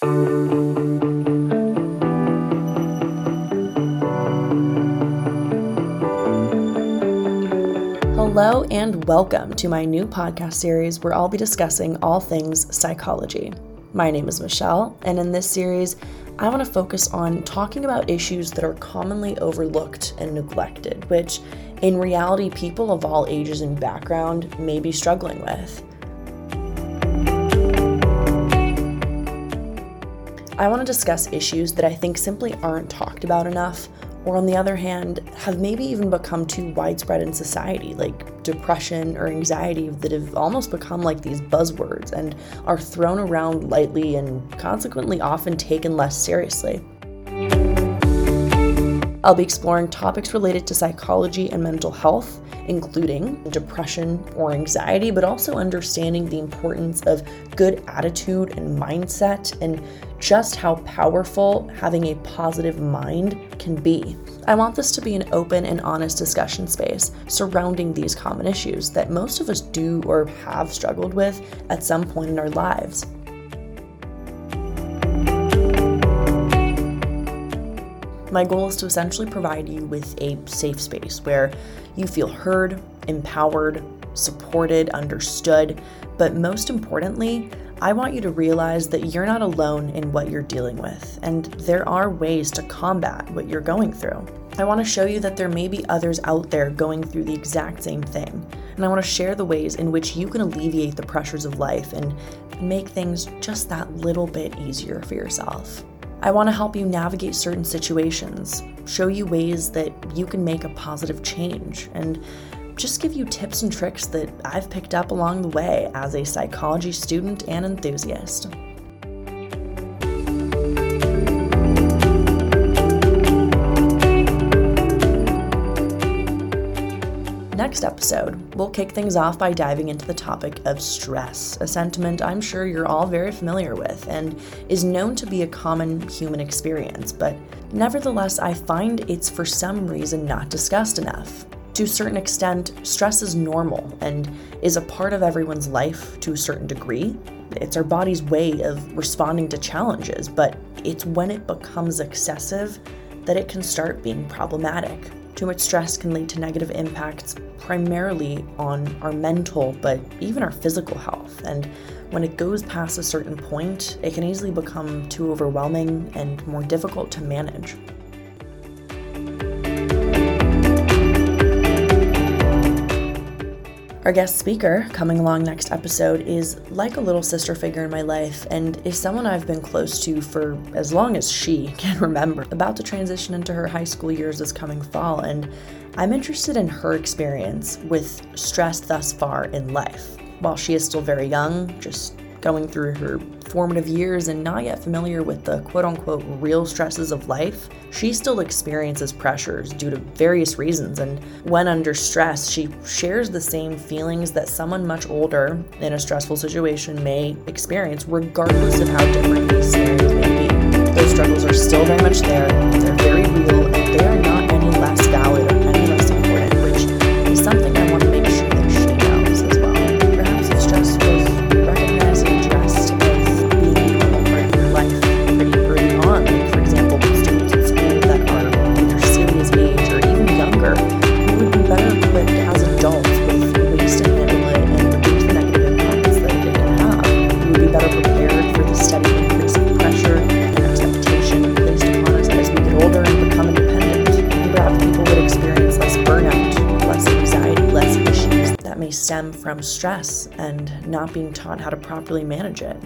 Hello, and welcome to my new podcast series where I'll be discussing all things psychology. My name is Michelle, and in this series, I want to focus on talking about issues that are commonly overlooked and neglected, which in reality, people of all ages and background may be struggling with. I want to discuss issues that I think simply aren't talked about enough or on the other hand, have maybe even become too widespread in society, like depression or anxiety, that have almost become like these buzzwords and are thrown around lightly and consequently often taken less seriously. I'll be exploring topics related to psychology and mental health, including depression or anxiety, but also understanding the importance of good attitude and mindset and just how powerful having a positive mind can be. I want this to be an open and honest discussion space surrounding these common issues that most of us do or have struggled with at some point in our lives. My goal is to essentially provide you with a safe space where you feel heard, empowered, supported, understood, but most importantly, I want you to realize that you're not alone in what you're dealing with, and there are ways to combat what you're going through. I want to show you that there may be others out there going through the exact same thing, and I want to share the ways in which you can alleviate the pressures of life and make things just that little bit easier for yourself. I want to help you navigate certain situations, show you ways that you can make a positive change, and just give you tips and tricks that I've picked up along the way as a psychology student and enthusiast. Next episode, we'll kick things off by diving into the topic of stress, a sentiment I'm sure you're all very familiar with and is known to be a common human experience, but nevertheless, I find it's for some reason not discussed enough. To a certain extent, stress is normal and is a part of everyone's life to a certain degree. It's our body's way of responding to challenges, but it's when it becomes excessive that it can start being problematic. Too much stress can lead to negative impacts primarily on our mental, but even our physical health. And when it goes past a certain point, it can easily become too overwhelming and more difficult to manage. Our guest speaker coming along next episode is like a little sister figure in my life and is someone I've been close to for as long as she can remember. About to transition into her high school years this coming fall, and I'm interested in her experience with stress thus far in life. While she is still very young, just going through her formative years and not yet familiar with the quote unquote real stresses of life, she still experiences pressures due to various reasons. And when under stress, she shares the same feelings that someone much older in a stressful situation may experience, regardless of how different these scenarios may be. Those struggles are still very much there, they're very stem from stress and not being taught how to properly manage it.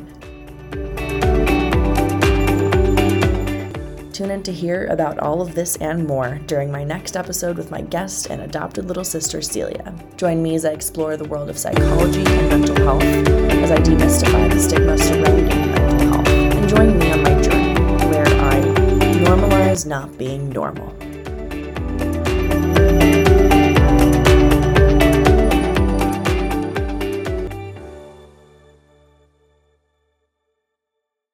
Tune in to hear about all of this and more during my next episode with my guest and adopted little sister Celia. Join me as I explore the world of psychology and mental health as I demystify the stigma surrounding mental health. And join me on my journey where I normalize not being normal.